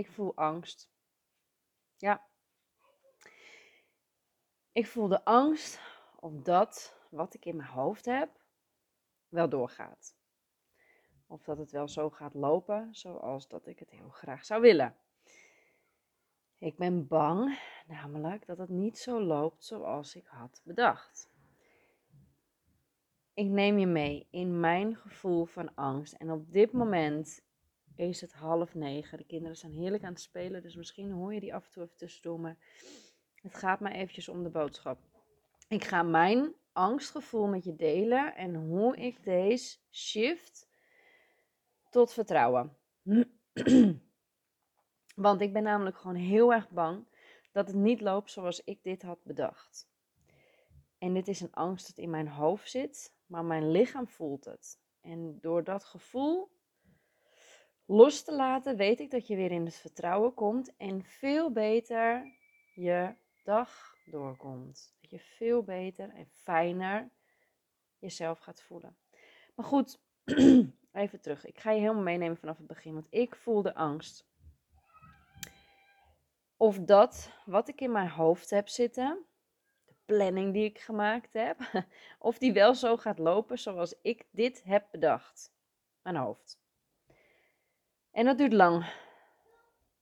Ik voel angst. Ja. Ik voel de angst of dat wat ik in mijn hoofd heb wel doorgaat. Of dat het wel zo gaat lopen zoals dat ik het heel graag zou willen. Ik ben bang, namelijk dat het niet zo loopt zoals ik had bedacht. Ik neem je mee in mijn gevoel van angst. En op dit moment is het half negen. De kinderen zijn heerlijk aan het spelen, dus misschien hoor je die af en toe even tussendoor. Maar het gaat me eventjes om de boodschap. Ik ga mijn angstgevoel met je delen en hoe ik deze shift tot vertrouwen. Want ik ben namelijk gewoon heel erg bang dat het niet loopt zoals ik dit had bedacht. En dit is een angst dat in mijn hoofd zit, maar mijn lichaam voelt het. En door dat gevoel los te laten, weet ik dat je weer in het vertrouwen komt en veel beter je dag doorkomt. Dat je veel beter en fijner jezelf gaat voelen. Maar goed, even terug. Ik ga je helemaal meenemen vanaf het begin, want ik voel de angst. Of dat wat ik in mijn hoofd heb zitten, de planning die ik gemaakt heb, of die wel zo gaat lopen zoals ik dit heb bedacht. Mijn hoofd. En dat duurt lang.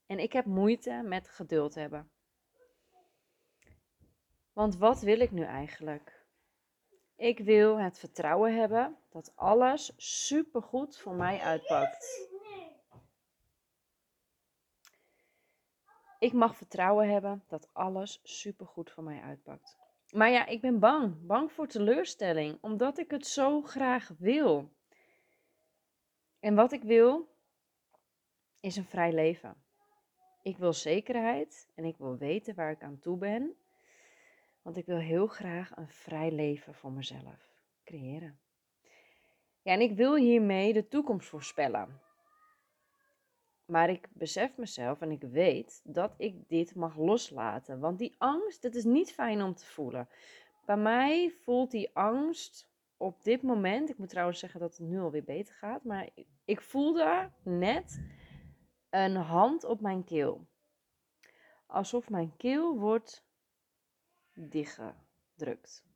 En ik heb moeite met geduld hebben. Want wat wil ik nu eigenlijk? Ik wil het vertrouwen hebben dat alles supergoed voor mij uitpakt. Ik mag vertrouwen hebben dat alles supergoed voor mij uitpakt. Maar ja, ik ben bang. Bang voor teleurstelling, omdat ik het zo graag wil. En wat ik wil, is een vrij leven. Ik wil zekerheid en ik wil weten waar ik aan toe ben. Want ik wil heel graag een vrij leven voor mezelf creëren. Ja, en ik wil hiermee de toekomst voorspellen. Maar ik besef mezelf en ik weet dat ik dit mag loslaten. Want die angst, dat is niet fijn om te voelen. Bij mij voelt die angst op dit moment, ik moet trouwens zeggen dat het nu alweer beter gaat, maar ik voelde net een hand op mijn keel. Alsof mijn keel wordt dichtgedrukt.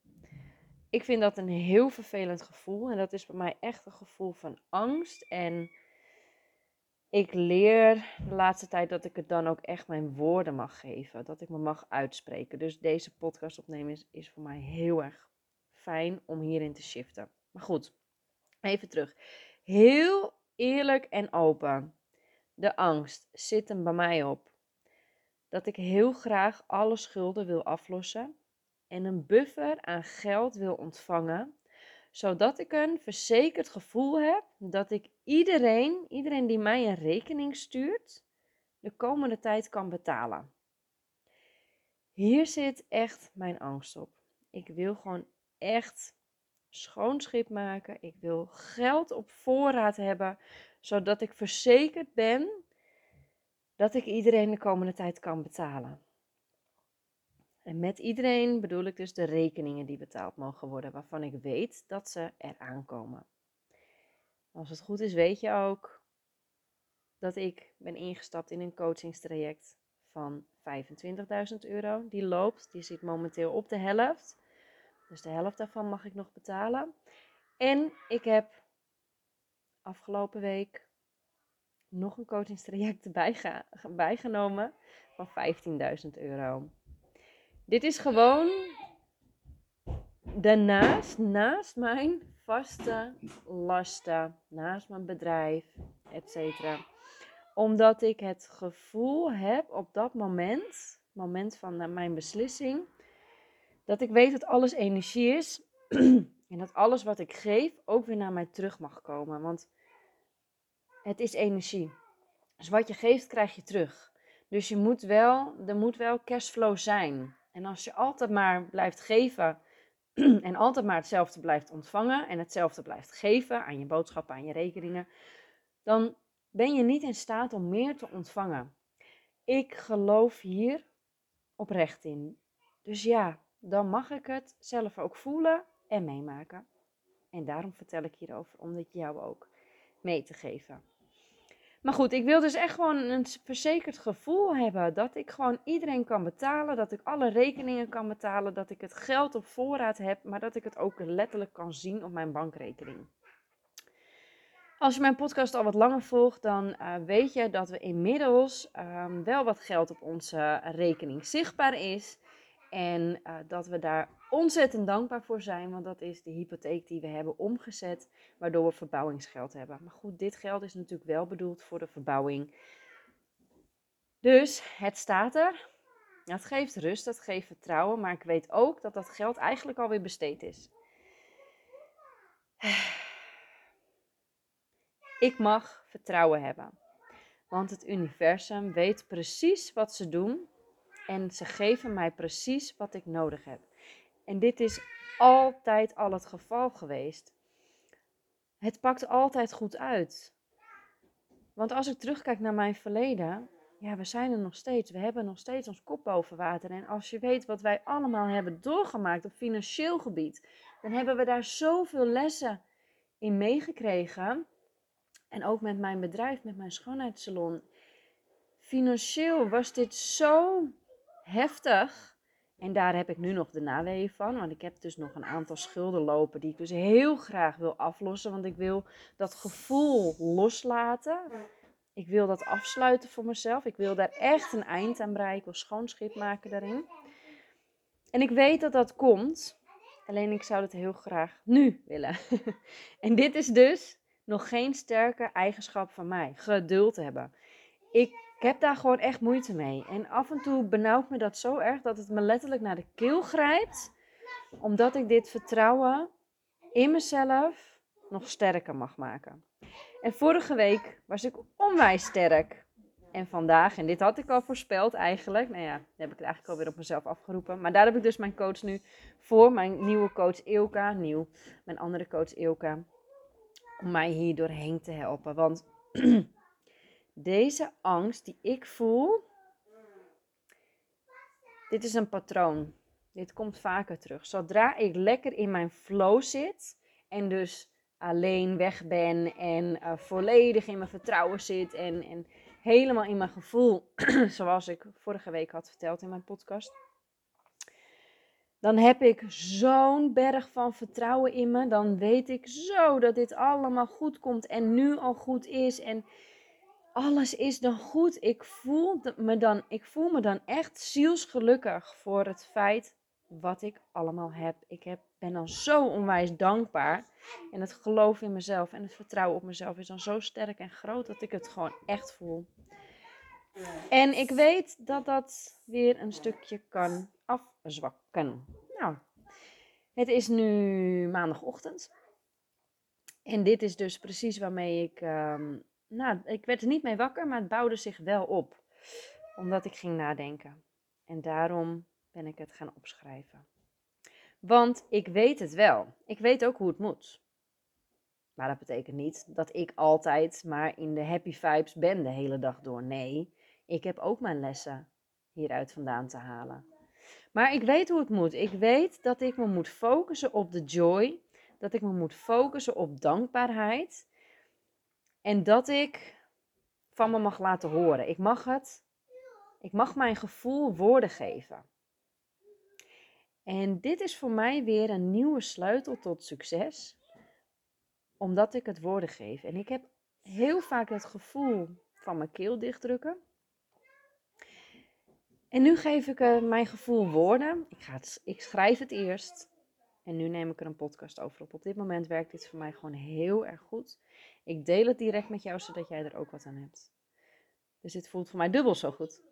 Ik vind dat een heel vervelend gevoel en dat is bij mij echt een gevoel van angst. En ik leer de laatste tijd dat ik het dan ook echt mijn woorden mag geven, dat ik me mag uitspreken. Dus deze podcast opnemen is, is voor mij heel erg fijn om hierin te shiften. Maar goed, even terug. Heel eerlijk en open. De angst zit hem bij mij op. Dat ik heel graag alle schulden wil aflossen en een buffer aan geld wil ontvangen, zodat ik een verzekerd gevoel heb dat ik iedereen, iedereen die mij een rekening stuurt, de komende tijd kan betalen. Hier zit echt mijn angst op. Ik wil gewoon echt schoon schip maken. Ik wil geld op voorraad hebben, zodat ik verzekerd ben dat ik iedereen de komende tijd kan betalen. En met iedereen bedoel ik dus de rekeningen die betaald mogen worden, waarvan ik weet dat ze eraan komen. Als het goed is, weet je ook dat ik ben ingestapt in een coachingstraject van 25.000 euro. Die loopt, die zit momenteel op de helft. Dus de helft daarvan mag ik nog betalen. En ik heb afgelopen week nog een coachingstraject bijgenomen van 15.000 euro. Dit is gewoon daarnaast, naast mijn vaste lasten, naast mijn bedrijf, etc. Omdat ik het gevoel heb op dat moment, moment van mijn beslissing, dat ik weet dat alles energie is en dat alles wat ik geef ook weer naar mij terug mag komen. Want het is energie. Dus wat je geeft, krijg je terug. Dus je moet wel, er moet wel cashflow zijn. En als je altijd maar blijft geven en altijd maar hetzelfde blijft ontvangen en hetzelfde blijft geven aan je boodschappen, aan je rekeningen, dan ben je niet in staat om meer te ontvangen. Ik geloof hier oprecht in. Dus ja, dan mag ik het zelf ook voelen en meemaken. En daarom vertel ik hierover, om dit jou ook mee te geven. Maar goed, ik wil dus echt gewoon een verzekerd gevoel hebben. Dat ik gewoon iedereen kan betalen. Dat ik alle rekeningen kan betalen. Dat ik het geld op voorraad heb. Maar dat ik het ook letterlijk kan zien op mijn bankrekening. Als je mijn podcast al wat langer volgt, dan uh, weet je dat we inmiddels um, wel wat geld op onze rekening zichtbaar is. En uh, dat we daar ontzettend dankbaar voor zijn, want dat is de hypotheek die we hebben omgezet, waardoor we verbouwingsgeld hebben. Maar goed, dit geld is natuurlijk wel bedoeld voor de verbouwing. Dus het staat er. Het geeft rust, dat geeft vertrouwen, maar ik weet ook dat dat geld eigenlijk alweer besteed is. Ik mag vertrouwen hebben. Want het universum weet precies wat ze doen en ze geven mij precies wat ik nodig heb. En dit is altijd al het geval geweest. Het pakt altijd goed uit. Want als ik terugkijk naar mijn verleden, ja, we zijn er nog steeds. We hebben nog steeds ons kop boven water. En als je weet wat wij allemaal hebben doorgemaakt op financieel gebied, dan hebben we daar zoveel lessen in meegekregen. En ook met mijn bedrijf, met mijn schoonheidssalon. Financieel was dit zo heftig. En daar heb ik nu nog de naweeën van. Want ik heb dus nog een aantal schulden lopen die ik dus heel graag wil aflossen. Want ik wil dat gevoel loslaten. Ik wil dat afsluiten voor mezelf. Ik wil daar echt een eind aan bereiken. Ik wil schoonschip maken daarin. En ik weet dat dat komt. Alleen ik zou het heel graag nu willen. en dit is dus nog geen sterke eigenschap van mij. Geduld hebben. Ik heb daar gewoon echt moeite mee. En af en toe benauwt me dat zo erg dat het me letterlijk naar de keel grijpt. Omdat ik dit vertrouwen in mezelf nog sterker mag maken. En vorige week was ik onwijs sterk. En vandaag, en dit had ik al voorspeld eigenlijk. Nou ja, dan heb ik het eigenlijk alweer op mezelf afgeroepen. Maar daar heb ik dus mijn coach nu voor. Mijn nieuwe coach Ilka. Nieuw. Mijn andere coach Ilka om mij hier doorheen te helpen. Want deze angst die ik voel, dit is een patroon. Dit komt vaker terug. Zodra ik lekker in mijn flow zit en dus alleen weg ben en uh, volledig in mijn vertrouwen zit en, en helemaal in mijn gevoel, zoals ik vorige week had verteld in mijn podcast dan heb ik zo'n berg van vertrouwen in me. Dan weet ik zo dat dit allemaal goed komt en nu al goed is. En alles is dan goed. Ik voel me dan, ik voel me dan echt zielsgelukkig voor het feit wat ik allemaal heb. Ik heb, ben dan zo onwijs dankbaar. En het geloof in mezelf en het vertrouwen op mezelf is dan zo sterk en groot dat ik het gewoon echt voel. En ik weet dat dat weer een stukje kan afzwakken. Nou, het is nu maandagochtend. En dit is dus precies waarmee ik. Uh, nou, ik werd er niet mee wakker, maar het bouwde zich wel op. Omdat ik ging nadenken. En daarom ben ik het gaan opschrijven. Want ik weet het wel. Ik weet ook hoe het moet. Maar dat betekent niet dat ik altijd maar in de happy vibes ben de hele dag door. Nee, ik heb ook mijn lessen hieruit vandaan te halen. Maar ik weet hoe het moet. Ik weet dat ik me moet focussen op de joy. Dat ik me moet focussen op dankbaarheid. En dat ik van me mag laten horen. Ik mag het. Ik mag mijn gevoel woorden geven. En dit is voor mij weer een nieuwe sleutel tot succes. Omdat ik het woorden geef. En ik heb heel vaak het gevoel van mijn keel dichtdrukken. En nu geef ik uh, mijn gevoel woorden. Ik, ga ik schrijf het eerst. En nu neem ik er een podcast over op. Op dit moment werkt dit voor mij gewoon heel erg goed. Ik deel het direct met jou, zodat jij er ook wat aan hebt. Dus dit voelt voor mij dubbel zo goed.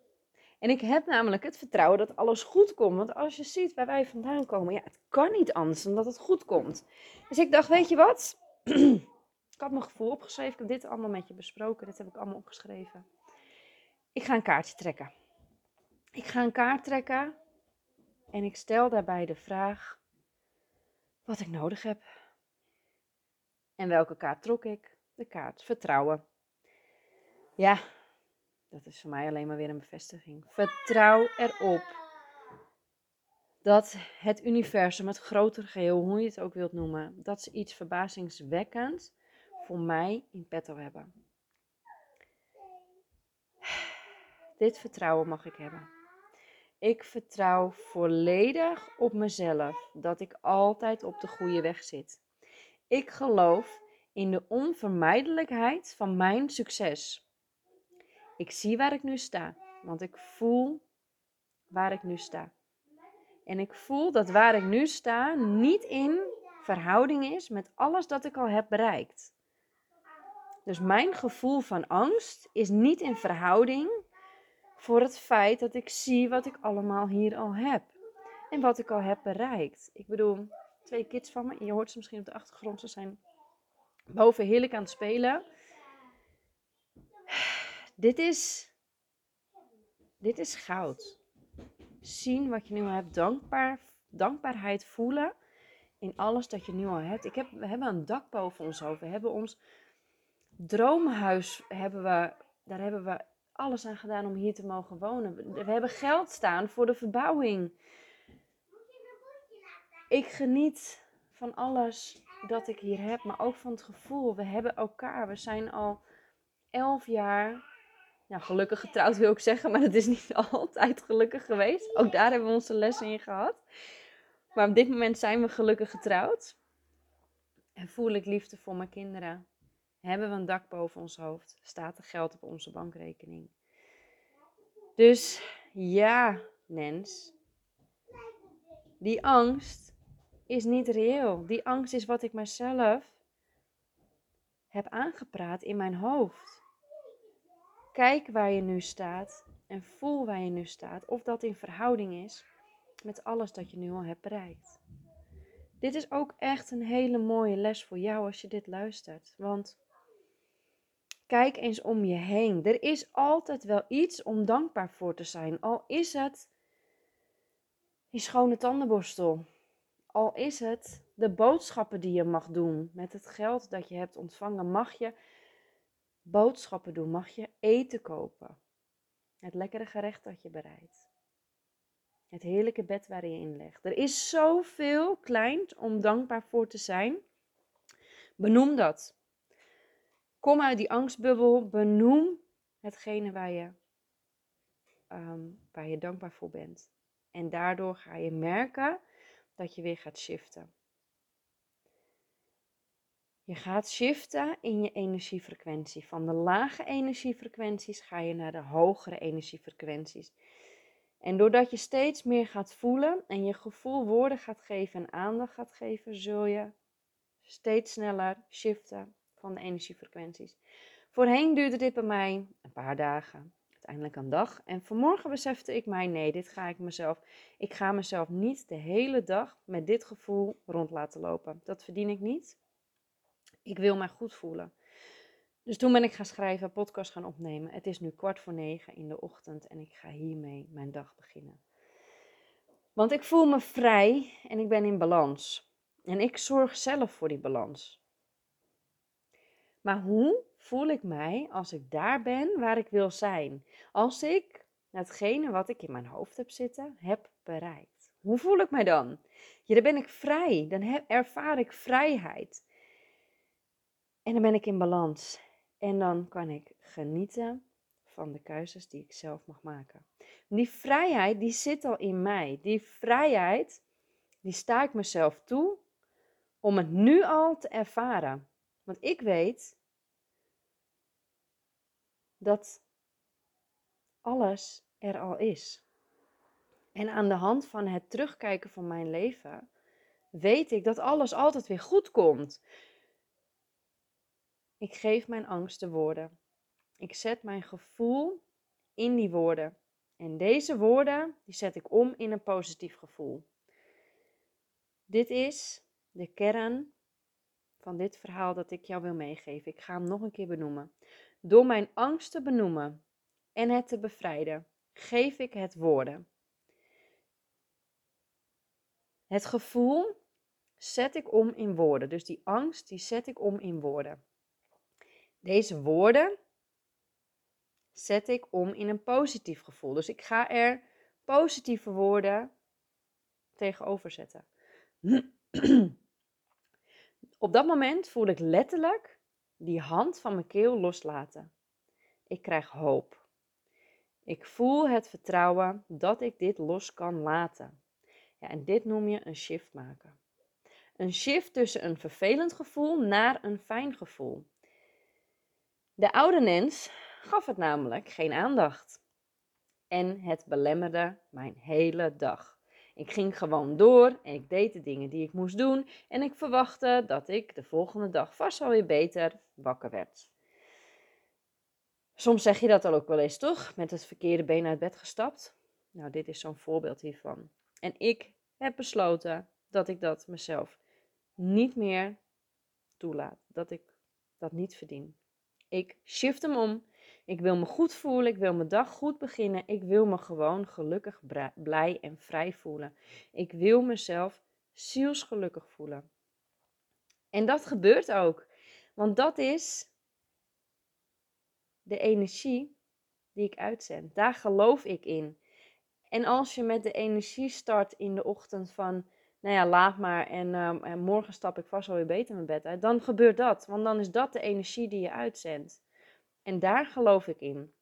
En ik heb namelijk het vertrouwen dat alles goed komt. Want als je ziet waar wij vandaan komen, ja, het kan niet anders dan dat het goed komt. Dus ik dacht, weet je wat? ik had mijn gevoel opgeschreven. Ik heb dit allemaal met je besproken. Dit heb ik allemaal opgeschreven. Ik ga een kaartje trekken. Ik ga een kaart trekken en ik stel daarbij de vraag wat ik nodig heb. En welke kaart trok ik? De kaart vertrouwen. Ja, dat is voor mij alleen maar weer een bevestiging. Vertrouw erop dat het universum, het grotere geheel, hoe je het ook wilt noemen, dat ze iets verbazingswekkends voor mij in petto hebben. Dit vertrouwen mag ik hebben. Ik vertrouw volledig op mezelf dat ik altijd op de goede weg zit. Ik geloof in de onvermijdelijkheid van mijn succes. Ik zie waar ik nu sta, want ik voel waar ik nu sta. En ik voel dat waar ik nu sta niet in verhouding is met alles dat ik al heb bereikt. Dus mijn gevoel van angst is niet in verhouding voor het feit dat ik zie wat ik allemaal hier al heb. En wat ik al heb bereikt. Ik bedoel, twee kids van me, je hoort ze misschien op de achtergrond, ze zijn boven heerlijk aan het spelen. Dit is, dit is goud. Zien wat je nu al hebt, dankbaar, dankbaarheid voelen in alles dat je nu al hebt. Ik heb, we hebben een dak boven ons hoofd. We hebben ons droomhuis, hebben we, daar hebben we alles aan gedaan om hier te mogen wonen. We hebben geld staan voor de verbouwing. Ik geniet van alles dat ik hier heb, maar ook van het gevoel. We hebben elkaar. We zijn al elf jaar. Nou, gelukkig getrouwd wil ik zeggen, maar het is niet altijd gelukkig geweest. Ook daar hebben we onze lessen in gehad. Maar op dit moment zijn we gelukkig getrouwd. En voel ik liefde voor mijn kinderen. Hebben we een dak boven ons hoofd? Staat er geld op onze bankrekening? Dus ja, Nens. Die angst is niet reëel. Die angst is wat ik mezelf heb aangepraat in mijn hoofd. Kijk waar je nu staat en voel waar je nu staat. Of dat in verhouding is met alles dat je nu al hebt bereikt. Dit is ook echt een hele mooie les voor jou als je dit luistert. Want kijk eens om je heen. Er is altijd wel iets om dankbaar voor te zijn. Al is het die schone tandenborstel. Al is het de boodschappen die je mag doen. Met het geld dat je hebt ontvangen mag je boodschappen doen. Mag je eten kopen. Het lekkere gerecht dat je bereidt. Het heerlijke bed waar je in legt. Er is zoveel kleins om dankbaar voor te zijn. Benoem dat. Kom uit die angstbubbel. Benoem hetgene waar je, um, waar je dankbaar voor bent. En daardoor ga je merken dat je weer gaat shiften. Je gaat shiften in je energiefrequentie. Van de lage energiefrequenties ga je naar de hogere energiefrequenties. En doordat je steeds meer gaat voelen en je gevoel woorden gaat geven en aandacht gaat geven, zul je steeds sneller shiften van de energiefrequenties. Voorheen duurde dit bij mij een paar dagen, uiteindelijk een dag. En vanmorgen besefte ik mij, nee, dit ga ik mezelf, ik ga mezelf niet de hele dag met dit gevoel rond laten lopen. Dat verdien ik niet. Ik wil mij goed voelen. Dus toen ben ik gaan schrijven, podcast gaan opnemen. Het is nu kwart voor negen in de ochtend en ik ga hiermee mijn dag beginnen. Want ik voel me vrij en ik ben in balans. En ik zorg zelf voor die balans. Maar hoe voel ik mij als ik daar ben waar ik wil zijn? Als ik hetgene wat ik in mijn hoofd heb zitten, heb bereikt. Hoe voel ik mij dan? Ja, dan ben ik vrij. Dan ervaar ik vrijheid. En dan ben ik in balans. En dan kan ik genieten van de keuzes die ik zelf mag maken. Die vrijheid, die zit al in mij. Die vrijheid, die sta ik mezelf toe om het nu al te ervaren. Want ik weet dat alles er al is. En aan de hand van het terugkijken van mijn leven weet ik dat alles altijd weer goed komt. Ik geef mijn angsten woorden. Ik zet mijn gevoel in die woorden. En deze woorden, die zet ik om in een positief gevoel. Dit is de kern van dit verhaal dat ik jou wil meegeven. Ik ga hem nog een keer benoemen. Door mijn angst te benoemen en het te bevrijden, geef ik het woorden. Het gevoel zet ik om in woorden. Dus die angst, die zet ik om in woorden. Deze woorden zet ik om in een positief gevoel. Dus ik ga er positieve woorden tegenover zetten. Op dat moment voel ik letterlijk die hand van mijn keel loslaten. Ik krijg hoop. Ik voel het vertrouwen dat ik dit los kan laten. Ja, en dit noem je een shift maken. Een shift tussen een vervelend gevoel naar een fijn gevoel. De oude Nens gaf het namelijk geen aandacht. En het belemmerde mijn hele dag. Ik ging gewoon door en ik deed de dingen die ik moest doen en ik verwachtte dat ik de volgende dag vast wel weer beter wakker werd. Soms zeg je dat al ook wel eens, toch? Met het verkeerde been uit bed gestapt. Nou, dit is zo'n voorbeeld hiervan. En ik heb besloten dat ik dat mezelf niet meer toelaat. Dat ik dat niet verdien. Ik shift hem om. Ik wil me goed voelen. Ik wil mijn dag goed beginnen. Ik wil me gewoon gelukkig, blij en vrij voelen. Ik wil mezelf zielsgelukkig voelen. En dat gebeurt ook. Want dat is de energie die ik uitzend. Daar geloof ik in. En als je met de energie start in de ochtend van, nou ja, laat maar en, ehm, en morgen stap ik vast wel weer beter mijn bed uit, dan gebeurt dat. Want dan is dat de energie die je uitzendt. En daar geloof ik in.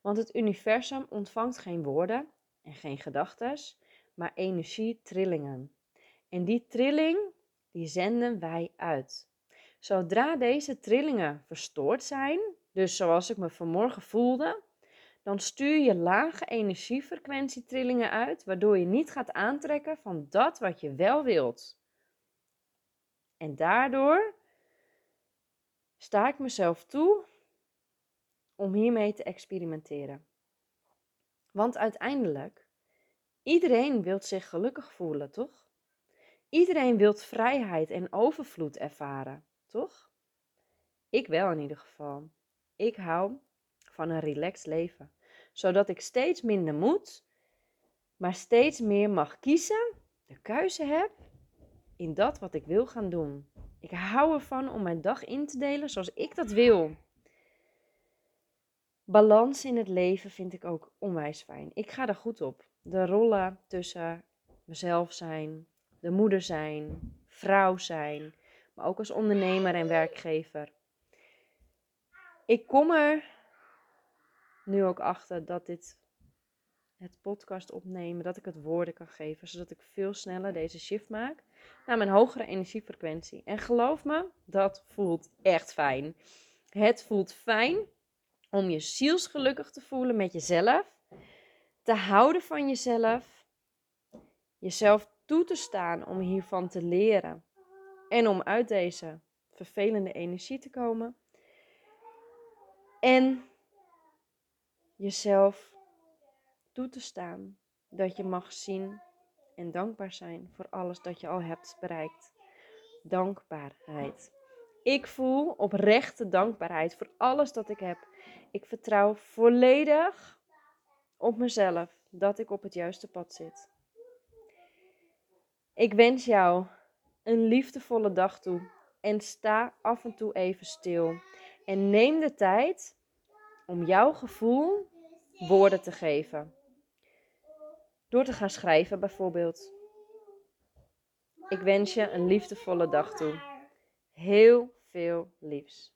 Want het universum ontvangt geen woorden en geen gedachten, maar energietrillingen. En die trilling, die zenden wij uit. Zodra deze trillingen verstoord zijn, dus zoals ik me vanmorgen voelde, dan stuur je lage energiefrequentietrillingen uit, waardoor je niet gaat aantrekken van dat wat je wel wilt. En daardoor sta ik mezelf toe om hiermee te experimenteren. Want uiteindelijk, iedereen wil zich gelukkig voelen, toch? Iedereen wil vrijheid en overvloed ervaren, toch? Ik wel in ieder geval. Ik hou van een relaxed leven, zodat ik steeds minder moet, maar steeds meer mag kiezen, de keuze heb in dat wat ik wil gaan doen. Ik hou ervan om mijn dag in te delen zoals ik dat wil. Balans in het leven vind ik ook onwijs fijn. Ik ga er goed op. De rollen tussen mezelf zijn, de moeder zijn, vrouw zijn, maar ook als ondernemer en werkgever. Ik kom er nu ook achter dat dit het podcast opnemen, dat ik het woorden kan geven, zodat ik veel sneller deze shift maak naar mijn hogere energiefrequentie. En geloof me, dat voelt echt fijn. Het voelt fijn om je zielsgelukkig te voelen met jezelf, te houden van jezelf, jezelf toe te staan om hiervan te leren en om uit deze vervelende energie te komen. En jezelf toe te staan dat je mag zien en dankbaar zijn voor alles dat je al hebt bereikt. Dankbaarheid. Ik voel oprechte dankbaarheid voor alles dat ik heb. Ik vertrouw volledig op mezelf dat ik op het juiste pad zit. Ik wens jou een liefdevolle dag toe en sta af en toe even stil. En neem de tijd om jouw gevoel woorden te geven. Door te gaan schrijven bijvoorbeeld. Ik wens je een liefdevolle dag toe. Heel veel liefs.